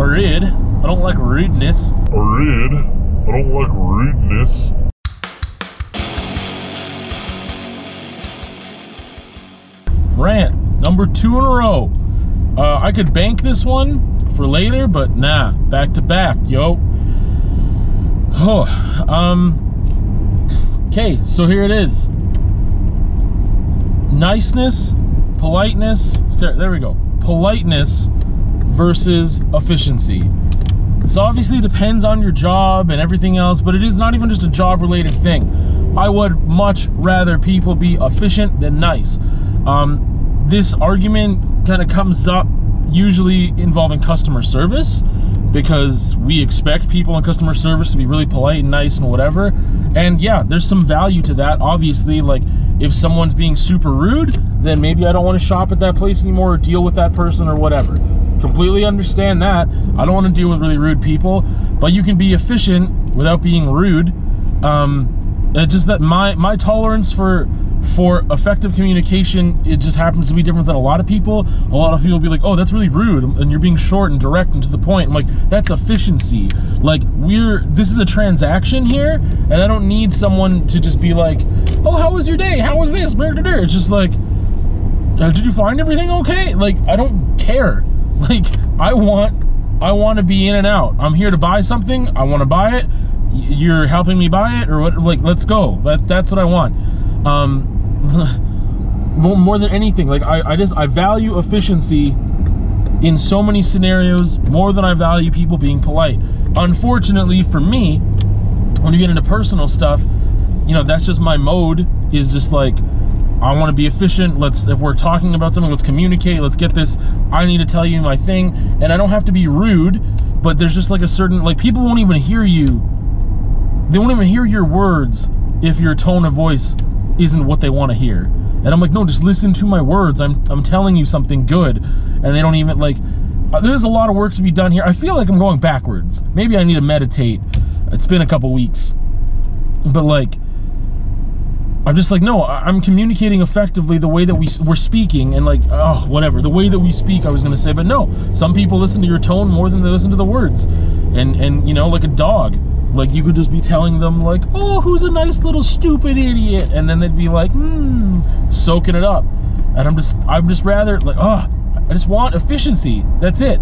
rude. I don't like rudeness. Rude. I don't like rudeness. Rant number two in a row. Uh, I could bank this one for later, but nah, back to back, yo. Oh, um. Okay, so here it is. Niceness, politeness. There, there we go. Politeness versus efficiency. This obviously depends on your job and everything else, but it is not even just a job related thing. I would much rather people be efficient than nice. Um, this argument kind of comes up usually involving customer service because we expect people in customer service to be really polite and nice and whatever. And yeah, there's some value to that. Obviously, like if someone's being super rude, then maybe I don't want to shop at that place anymore or deal with that person or whatever. Completely understand that. I don't want to deal with really rude people, but you can be efficient without being rude. Um, it's just that my my tolerance for for effective communication it just happens to be different than a lot of people. A lot of people be like oh that's really rude and you're being short and direct and to the point. I'm like that's efficiency. Like we're this is a transaction here and i don't need someone to just be like oh how was your day? How was this? It's just like uh, did you find everything okay? Like i don't care like i want i want to be in and out. I'm here to buy something. I want to buy it. You're helping me buy it or what like let's go. That, that's what i want. Um, more than anything, like I, I just I value efficiency in so many scenarios more than I value people being polite. Unfortunately for me, when you get into personal stuff, you know, that's just my mode is just like I want to be efficient. Let's if we're talking about something, let's communicate. Let's get this. I need to tell you my thing, and I don't have to be rude, but there's just like a certain like people won't even hear you. They won't even hear your words if your tone of voice isn't what they want to hear. And I'm like, no, just listen to my words. I'm I'm telling you something good, and they don't even like. Uh, there's a lot of work to be done here. I feel like I'm going backwards. Maybe I need to meditate. It's been a couple weeks, but like. I'm just like, no, I'm communicating effectively the way that we, we're speaking and like, oh, whatever, the way that we speak, I was going to say, but no, some people listen to your tone more than they listen to the words. And, and, you know, like a dog, like you could just be telling them like, oh, who's a nice little stupid idiot, and then they'd be like, hmm, soaking it up. And I'm just, I'm just rather like, oh, I just want efficiency. That's it.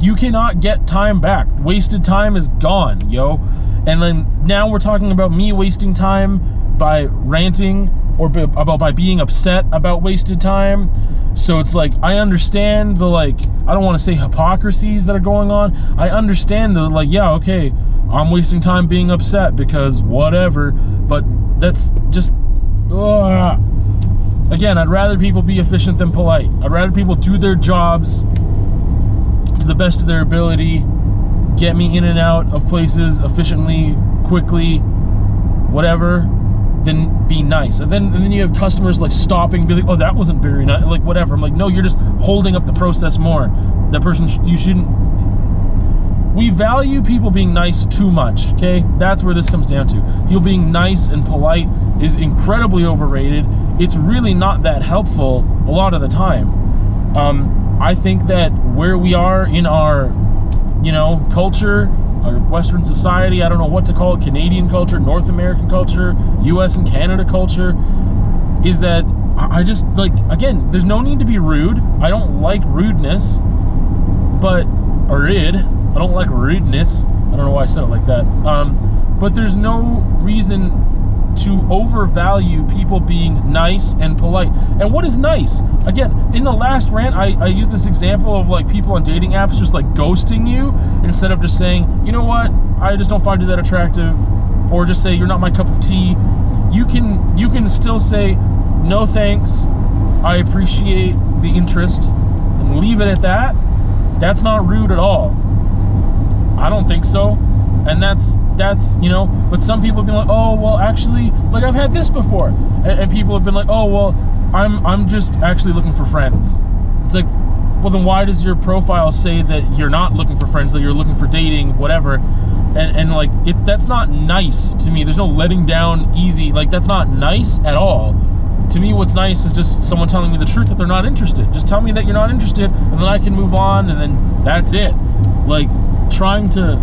You cannot get time back. Wasted time is gone, yo. And then now we're talking about me wasting time by ranting or about by being upset about wasted time. So it's like I understand the like I don't want to say hypocrisies that are going on. I understand the like yeah, okay, I'm wasting time being upset because whatever. But that's just. Ugh. Again, I'd rather people be efficient than polite. I'd rather people do their jobs to the best of their ability, get me in and out of places efficiently, quickly, whatever, than be nice. And then and then you have customers like stopping, be like, oh, that wasn't very nice, like whatever. I'm like, no, you're just holding up the process more. That person, you shouldn't we value people being nice too much, okay? That's where this comes down to. People being nice and polite is incredibly overrated. It's really not that helpful a lot of the time. Um, I think that where we are in our, you know, culture, our Western society, I don't know what to call it, Canadian culture, North American culture, US and Canada culture, is that I just, like, again, there's no need to be rude. I don't like rudeness, but, or rude I don't like rudeness. I don't know why I said it like that. Um, but there's no reason to overvalue people being nice and polite. And what is nice? Again, in the last rant, I, I used this example of like people on dating apps just like ghosting you instead of just saying, you know what, I just don't find you that attractive, or just say you're not my cup of tea. You can you can still say no thanks. I appreciate the interest and leave it at that. That's not rude at all. I don't think so. And that's that's you know, but some people have been like, oh well, actually, like I've had this before, and, and people have been like, oh well, I'm I'm just actually looking for friends. It's like, well then why does your profile say that you're not looking for friends, that you're looking for dating, whatever? And and like it that's not nice to me. There's no letting down easy. Like that's not nice at all. To me, what's nice is just someone telling me the truth that they're not interested. Just tell me that you're not interested, and then I can move on, and then that's it. Like trying to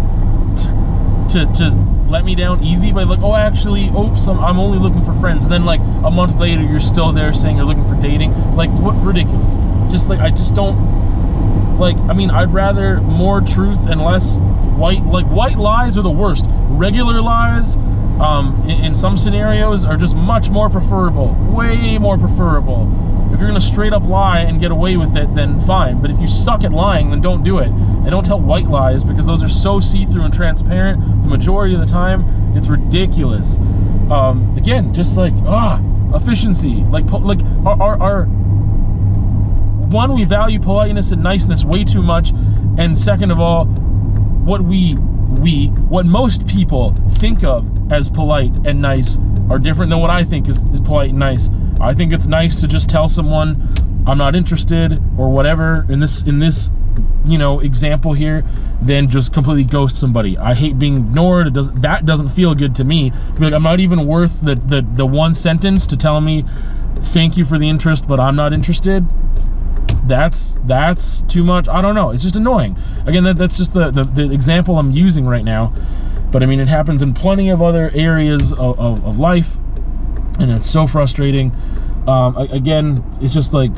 to to let me down easy by like, oh, actually, oops, I'm, I'm only looking for friends. And then like a month later, you're still there saying you're looking for dating. Like, what ridiculous? Just like I just don't like. I mean, I'd rather more truth and less white. Like white lies are the worst. Regular lies, um, in, in some scenarios, are just much more preferable. Way more preferable. If you're gonna straight up lie and get away with it, then fine. But if you suck at lying, then don't do it. And don't tell white lies because those are so see-through and transparent. The majority of the time, it's ridiculous. Um, again, just like ah, efficiency. Like like our, our, our one, we value politeness and niceness way too much, and second of all, what we we what most people think of as polite and nice are different than what I think is, is polite and nice. I think it's nice to just tell someone I'm not interested or whatever in this in this you know example here than just completely ghost somebody. I hate being ignored. It does that doesn't feel good to me. Like I'm not even worth the the the one sentence to tell me thank you for the interest, but I'm not interested. That's that's too much. I don't know. It's just annoying. Again, that, that's just the, the, the example I'm using right now. But I mean, it happens in plenty of other areas of, of, of life and it's so frustrating. Um, again, it's just like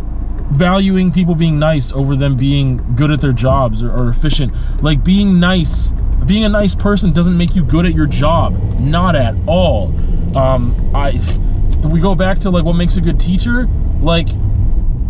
valuing people being nice over them being good at their jobs or, or, efficient. Like being nice, being a nice person doesn't make you good at your job. Not at all. Um, I, we go back to like what makes a good teacher, like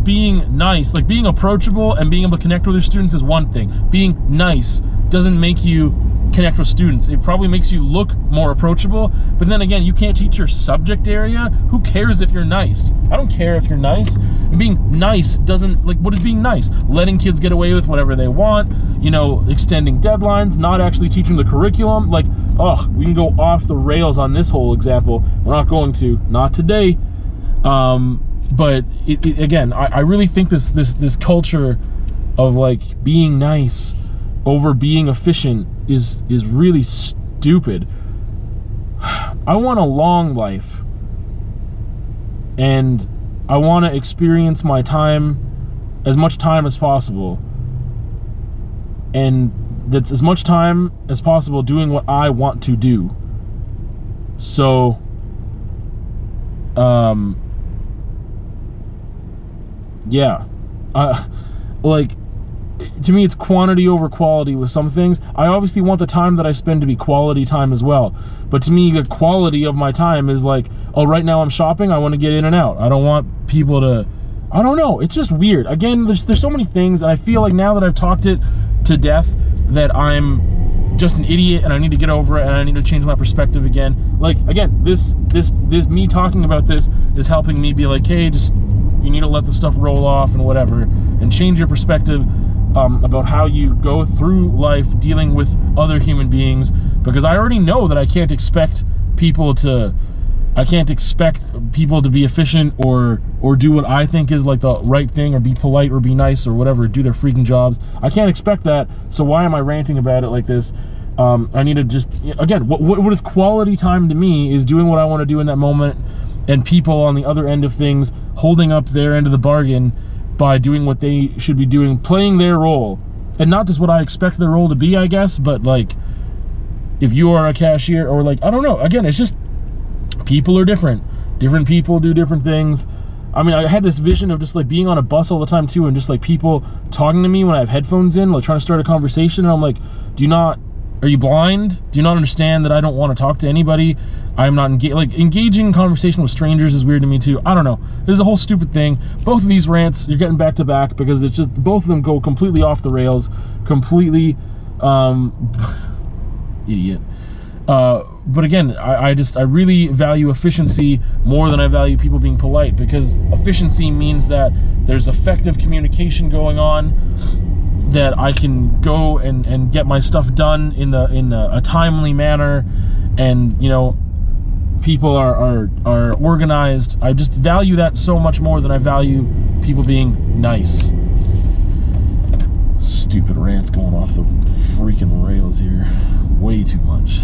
being nice, like being approachable and being able to connect with your students is one thing. Being nice doesn't make you connect with students. It probably makes you look more approachable, but then again, you can't teach your subject area. Who cares if you're nice? I don't care if you're nice. being nice doesn't, like, what is being nice? Letting kids get away with whatever they want, you know, extending deadlines, not actually teaching the curriculum. Like, oh, we can go off the rails on this whole example. We're not going to, not today. Um, but it, it, again, I, I really think this, this, this culture of like being nice over being efficient is is really stupid. I want a long life. And I want to experience my time as much time as possible. And that's as much time as possible doing what I want to do. So um yeah. Uh like to me it's quantity over quality with some things. I obviously want the time that i spend to be quality time as well. But to me the quality of my time is like oh right now i'm shopping i want to get in and out. I don't want people to i don't know. It's just weird. Again there's there's so many things and i feel like now that i've talked it to death that i'm just an idiot and i need to get over it and i need to change my perspective again. Like again this this this me talking about this is helping me be like hey just you need to let the stuff roll off and whatever and change your perspective um, about how you go through life dealing with other human beings because I already know that I can't expect people to I can't expect people to be efficient or or do what I think is like the right thing or be polite or be nice or whatever, do their freaking jobs. I can't expect that. So why am I ranting about it like this? Um, I need to just again, what, what is quality time to me is doing what I want to do in that moment, and people on the other end of things holding up their end of the bargain by doing what they should be doing, playing their role. And not just what I expect their role to be, I guess, but like if you are a cashier or like I don't know, again, it's just people are different. Different people do different things. I mean, I had this vision of just like being on a bus all the time too, and just like people talking to me when I have headphones in, like trying to start a conversation, and I'm like, do not are you blind? Do you not understand that I don't want to talk to anybody? I'm not engaged. Like engaging in conversation with strangers is weird to me too. I don't know. This is a whole stupid thing. Both of these rants, you're getting back to back because it's just both of them go completely off the rails, completely, um, idiot. Uh, but again, I, I, just I really value efficiency more than I value people being polite because efficiency means that there's effective communication going on that I can go and, and get my stuff done in the in a, a timely manner. And you know people are, are are organized. I just value that so much more than I value people being nice. Stupid rants going off the freaking rails here. Way too much